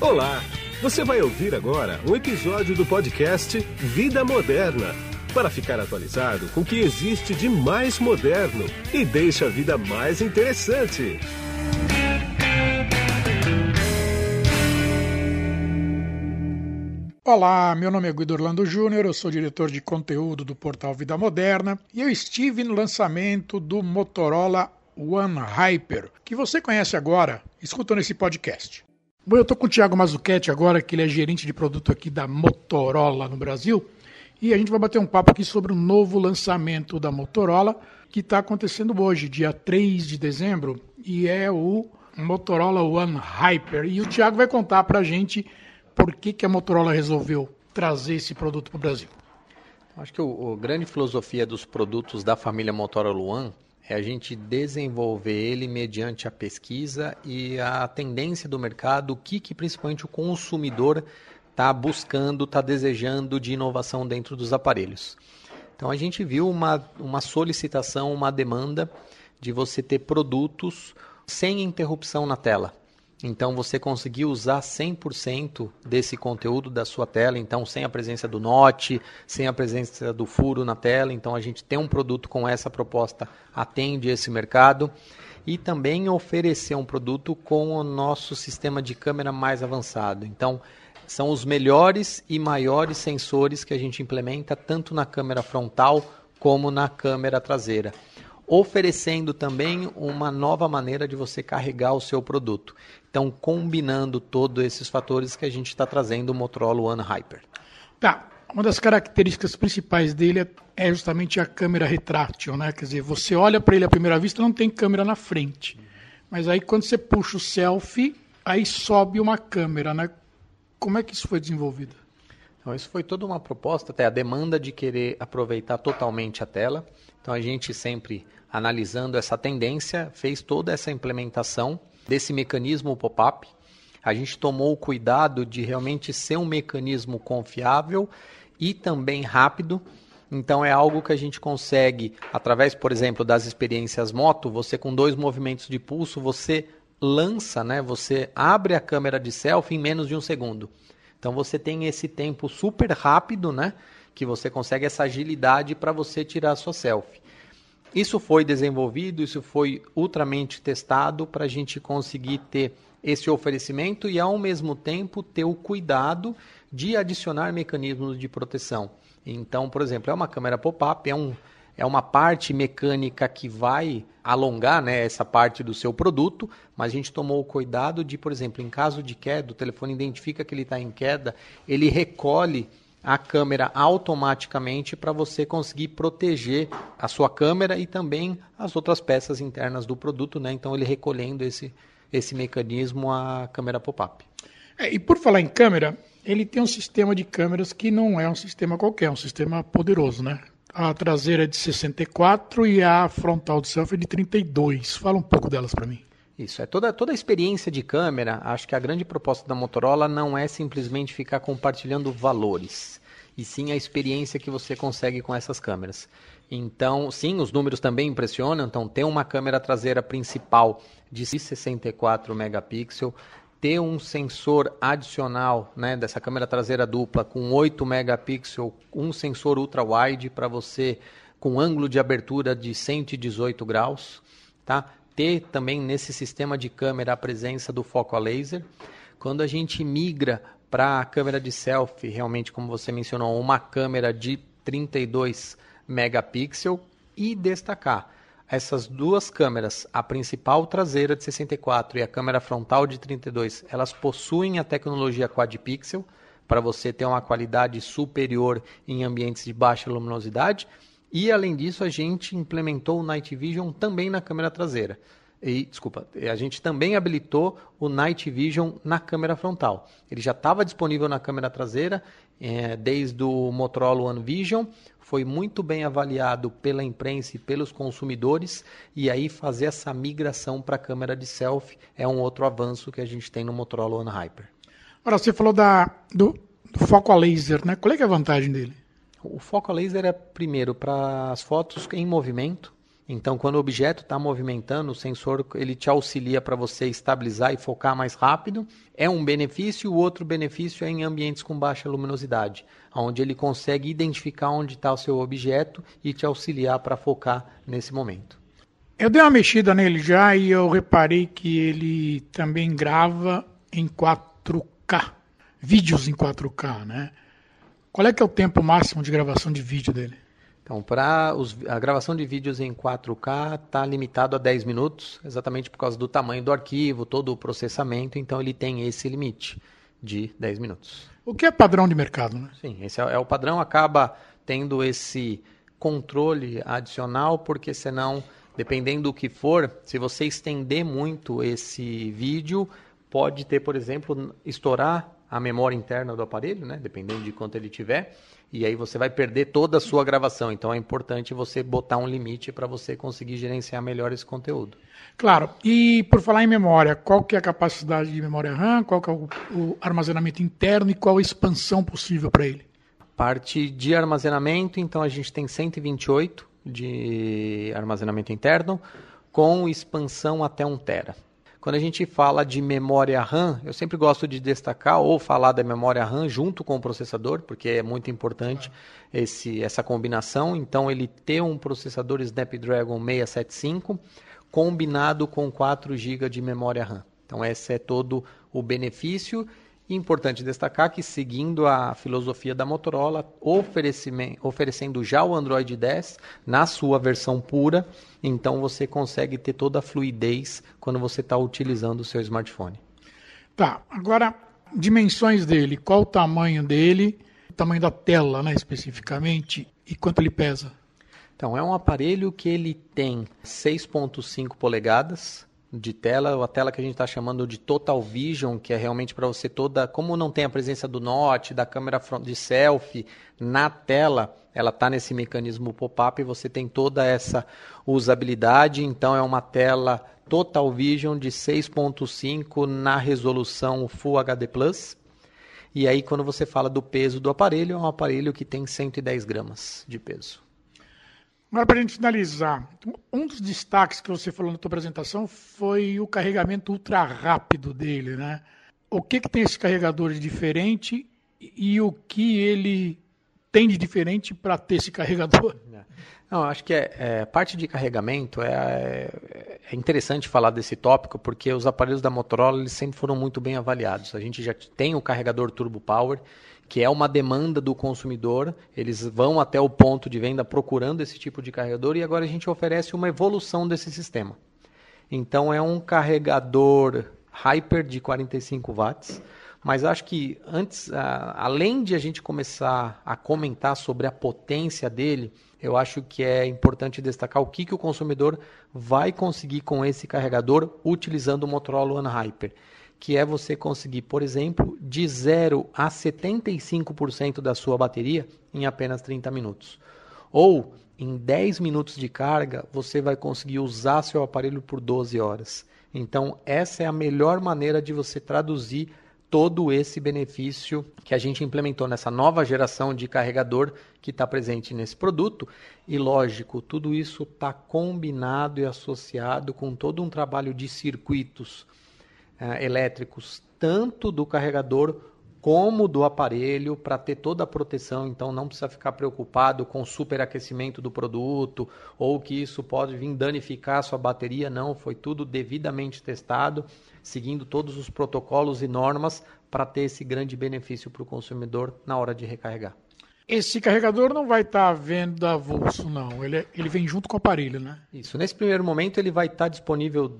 Olá! Você vai ouvir agora um episódio do podcast Vida Moderna para ficar atualizado com o que existe de mais moderno e deixa a vida mais interessante. Olá, meu nome é Guido Orlando Júnior, eu sou diretor de conteúdo do portal Vida Moderna e eu estive no lançamento do Motorola One Hyper, que você conhece agora, escutando esse podcast. Bom, eu estou com o Thiago Mazuchetti agora, que ele é gerente de produto aqui da Motorola no Brasil, e a gente vai bater um papo aqui sobre o novo lançamento da Motorola, que está acontecendo hoje, dia 3 de dezembro, e é o Motorola One Hyper. E o Thiago vai contar para a gente por que, que a Motorola resolveu trazer esse produto para o Brasil. Acho que a grande filosofia dos produtos da família Motorola One é a gente desenvolver ele mediante a pesquisa e a tendência do mercado, o que, que principalmente o consumidor está buscando, está desejando de inovação dentro dos aparelhos. Então a gente viu uma, uma solicitação, uma demanda de você ter produtos sem interrupção na tela. Então você conseguir usar 100% desse conteúdo da sua tela, então sem a presença do note, sem a presença do furo na tela. Então a gente tem um produto com essa proposta, atende esse mercado e também oferecer um produto com o nosso sistema de câmera mais avançado. Então são os melhores e maiores sensores que a gente implementa tanto na câmera frontal como na câmera traseira oferecendo também uma nova maneira de você carregar o seu produto. Então, combinando todos esses fatores que a gente está trazendo o Motorola One Hyper. Tá. Uma das características principais dele é justamente a câmera retrátil, né? Quer dizer, você olha para ele à primeira vista, não tem câmera na frente. Mas aí quando você puxa o selfie, aí sobe uma câmera, né? Como é que isso foi desenvolvido? Então, isso foi toda uma proposta, até a demanda de querer aproveitar totalmente a tela. Então, a gente sempre analisando essa tendência, fez toda essa implementação desse mecanismo pop-up. A gente tomou o cuidado de realmente ser um mecanismo confiável e também rápido. Então é algo que a gente consegue, através, por exemplo, das experiências moto, você com dois movimentos de pulso, você lança, né? Você abre a câmera de selfie em menos de um segundo. Então você tem esse tempo super rápido, né? Que você consegue essa agilidade para você tirar a sua selfie. Isso foi desenvolvido, isso foi ultramente testado para a gente conseguir ter esse oferecimento e, ao mesmo tempo, ter o cuidado de adicionar mecanismos de proteção. Então, por exemplo, é uma câmera pop-up, é, um, é uma parte mecânica que vai alongar né, essa parte do seu produto, mas a gente tomou o cuidado de, por exemplo, em caso de queda, o telefone identifica que ele está em queda, ele recolhe a câmera automaticamente para você conseguir proteger a sua câmera e também as outras peças internas do produto, né? Então ele recolhendo esse, esse mecanismo a câmera pop-up. É, e por falar em câmera, ele tem um sistema de câmeras que não é um sistema qualquer, é um sistema poderoso, né? A traseira é de 64 e a frontal do selfie é de 32. Fala um pouco delas para mim. Isso, é toda, toda a experiência de câmera, acho que a grande proposta da Motorola não é simplesmente ficar compartilhando valores, e sim a experiência que você consegue com essas câmeras. Então, sim, os números também impressionam. Então, ter uma câmera traseira principal de 64 megapixels, ter um sensor adicional né, dessa câmera traseira dupla com 8 megapixels, um sensor ultra-wide para você com ângulo de abertura de 118 graus, tá? ter também nesse sistema de câmera a presença do foco a laser. Quando a gente migra para a câmera de selfie, realmente, como você mencionou, uma câmera de 32 megapixels e destacar essas duas câmeras, a principal traseira de 64 e a câmera frontal de 32, elas possuem a tecnologia quad pixel para você ter uma qualidade superior em ambientes de baixa luminosidade e além disso, a gente implementou o Night Vision também na câmera traseira. E, desculpa, a gente também habilitou o Night Vision na câmera frontal. Ele já estava disponível na câmera traseira é, desde o Motorola One Vision, foi muito bem avaliado pela imprensa e pelos consumidores, e aí fazer essa migração para a câmera de selfie é um outro avanço que a gente tem no Motorola One Hyper. Agora, você falou da, do, do foco a laser, né? Qual é, é a vantagem dele? O foco a laser é primeiro para as fotos em movimento. Então, quando o objeto está movimentando, o sensor ele te auxilia para você estabilizar e focar mais rápido. É um benefício. O outro benefício é em ambientes com baixa luminosidade, onde ele consegue identificar onde está o seu objeto e te auxiliar para focar nesse momento. Eu dei uma mexida nele já e eu reparei que ele também grava em 4K, vídeos em 4K, né? Qual é que é o tempo máximo de gravação de vídeo dele? Então, para a gravação de vídeos em 4K está limitado a 10 minutos, exatamente por causa do tamanho do arquivo, todo o processamento, então ele tem esse limite de 10 minutos. O que é padrão de mercado, né? Sim, esse é, é o padrão, acaba tendo esse controle adicional, porque senão dependendo do que for, se você estender muito esse vídeo, pode ter, por exemplo, estourar a memória interna do aparelho, né? dependendo de quanto ele tiver, e aí você vai perder toda a sua gravação. Então é importante você botar um limite para você conseguir gerenciar melhor esse conteúdo. Claro. E por falar em memória, qual que é a capacidade de memória RAM, qual que é o, o armazenamento interno e qual a expansão possível para ele? Parte de armazenamento, então a gente tem 128 de armazenamento interno com expansão até 1 tera. Quando a gente fala de memória RAM, eu sempre gosto de destacar ou falar da memória RAM junto com o processador, porque é muito importante esse, essa combinação. Então, ele ter um processador Snapdragon 675 combinado com 4 GB de memória RAM. Então, esse é todo o benefício Importante destacar que, seguindo a filosofia da Motorola, oferecendo já o Android 10 na sua versão pura, então você consegue ter toda a fluidez quando você está utilizando o seu smartphone. Tá, agora dimensões dele, qual o tamanho dele, o tamanho da tela, né, especificamente, e quanto ele pesa? Então, é um aparelho que ele tem 6.5 polegadas, de tela, a tela que a gente está chamando de Total Vision, que é realmente para você toda, como não tem a presença do Note, da câmera de selfie na tela, ela está nesse mecanismo pop-up e você tem toda essa usabilidade. Então é uma tela Total Vision de 6.5 na resolução Full HD Plus. E aí quando você fala do peso do aparelho, é um aparelho que tem 110 gramas de peso. Agora, para a gente finalizar, um dos destaques que você falou na sua apresentação foi o carregamento ultra rápido dele, né? O que, que tem esse carregador de diferente e o que ele tem de diferente para ter esse carregador? Não, acho que é, é parte de carregamento é, é, interessante falar desse tópico porque os aparelhos da Motorola eles sempre foram muito bem avaliados. A gente já tem o carregador Turbo Power que é uma demanda do consumidor. Eles vão até o ponto de venda procurando esse tipo de carregador e agora a gente oferece uma evolução desse sistema. Então é um carregador Hyper de 45 watts, mas acho que antes, além de a gente começar a comentar sobre a potência dele, eu acho que é importante destacar o que, que o consumidor vai conseguir com esse carregador utilizando o Motorola One Hyper que é você conseguir, por exemplo, de 0 a 75% da sua bateria em apenas 30 minutos. Ou em 10 minutos de carga, você vai conseguir usar seu aparelho por 12 horas. Então, essa é a melhor maneira de você traduzir todo esse benefício que a gente implementou nessa nova geração de carregador que está presente nesse produto. E lógico, tudo isso está combinado e associado com todo um trabalho de circuitos uh, elétricos, tanto do carregador como do aparelho, para ter toda a proteção. Então, não precisa ficar preocupado com o superaquecimento do produto ou que isso pode vir danificar a sua bateria. Não, foi tudo devidamente testado, seguindo todos os protocolos e normas para ter esse grande benefício para o consumidor na hora de recarregar. Esse carregador não vai estar tá à venda avulso, não. Ele, é, ele vem junto com o aparelho, né? Isso. Nesse primeiro momento, ele vai estar tá disponível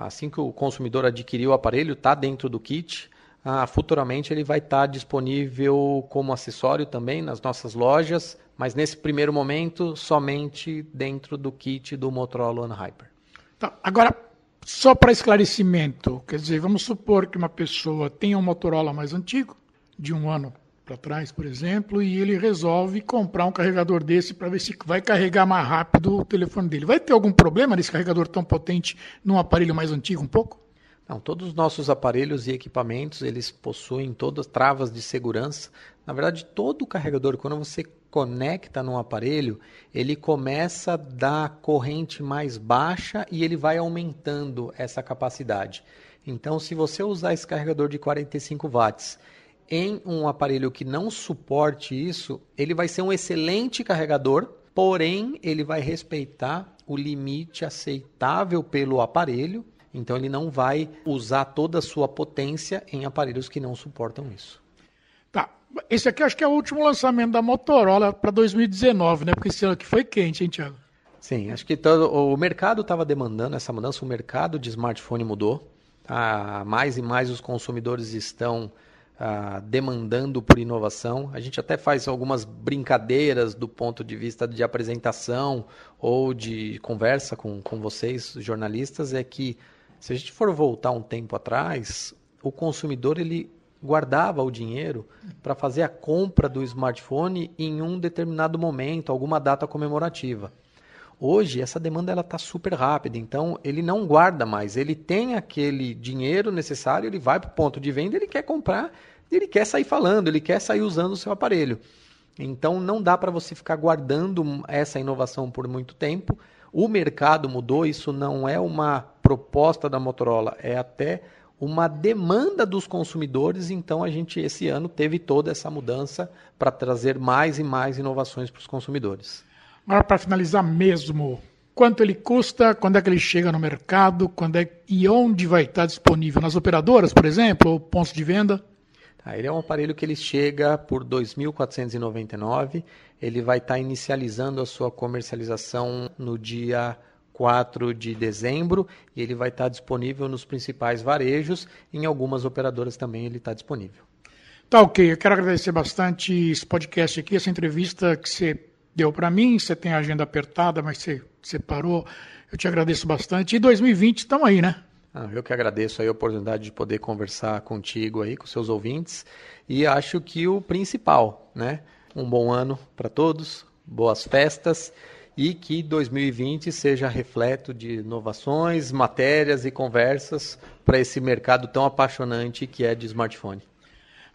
assim que o consumidor adquirir o aparelho, está dentro do kit. Ah, futuramente, ele vai estar tá disponível como acessório também nas nossas lojas, mas nesse primeiro momento, somente dentro do kit do Motorola One Hyper. Tá. Agora, só para esclarecimento, quer dizer, vamos supor que uma pessoa tenha um Motorola mais antigo, de um ano para trás, por exemplo, e ele resolve comprar um carregador desse para ver se vai carregar mais rápido o telefone dele. Vai ter algum problema nesse carregador tão potente num aparelho mais antigo um pouco? Não, todos os nossos aparelhos e equipamentos, eles possuem todas travas de segurança. Na verdade, todo carregador, quando você conecta no aparelho, ele começa da corrente mais baixa e ele vai aumentando essa capacidade. Então, se você usar esse carregador de 45 watts em um aparelho que não suporte isso, ele vai ser um excelente carregador, porém ele vai respeitar o limite aceitável pelo aparelho, então ele não vai usar toda a sua potência em aparelhos que não suportam isso. Tá. Esse aqui acho que é o último lançamento da Motorola para 2019, né? Porque esse ano aqui foi quente, hein, Thiago? Sim, acho que todo, o mercado estava demandando essa mudança, o mercado de smartphone mudou. Ah, mais e mais os consumidores estão ah, demandando por inovação. A gente até faz algumas brincadeiras do ponto de vista de apresentação ou de conversa com, com vocês, jornalistas, é que se a gente for voltar um tempo atrás, o consumidor ele guardava o dinheiro para fazer a compra do smartphone em um determinado momento, alguma data comemorativa. Hoje essa demanda ela está super rápida, então ele não guarda mais, ele tem aquele dinheiro necessário, ele vai para o ponto de venda, ele quer comprar, ele quer sair falando, ele quer sair usando o seu aparelho. Então não dá para você ficar guardando essa inovação por muito tempo. O mercado mudou, isso não é uma proposta da Motorola, é até uma demanda dos consumidores, então a gente esse ano teve toda essa mudança para trazer mais e mais inovações para os consumidores. Agora para finalizar mesmo, quanto ele custa, quando é que ele chega no mercado, quando é e onde vai estar disponível nas operadoras, por exemplo, ou pontos de venda? Ele é um aparelho que ele chega por 2.499. Ele vai estar inicializando a sua comercialização no dia 4 de dezembro e ele vai estar disponível nos principais varejos. Em algumas operadoras também ele está disponível. Tá ok, eu quero agradecer bastante esse podcast aqui, essa entrevista que você deu para mim. Você tem a agenda apertada, mas você separou. Eu te agradeço bastante. E 2020 estamos aí, né? Ah, eu que agradeço a oportunidade de poder conversar contigo aí, com seus ouvintes. E acho que o principal, né? Um bom ano para todos, boas festas e que 2020 seja refleto de inovações, matérias e conversas para esse mercado tão apaixonante que é de smartphone.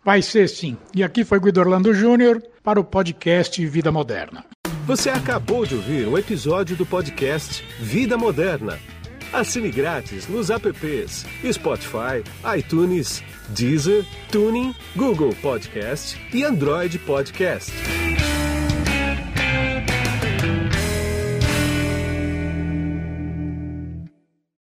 Vai ser sim. E aqui foi Guido Orlando Júnior para o podcast Vida Moderna. Você acabou de ouvir um episódio do podcast Vida Moderna. Assine grátis nos apps Spotify, iTunes, Deezer, Tuning, Google Podcast e Android Podcast.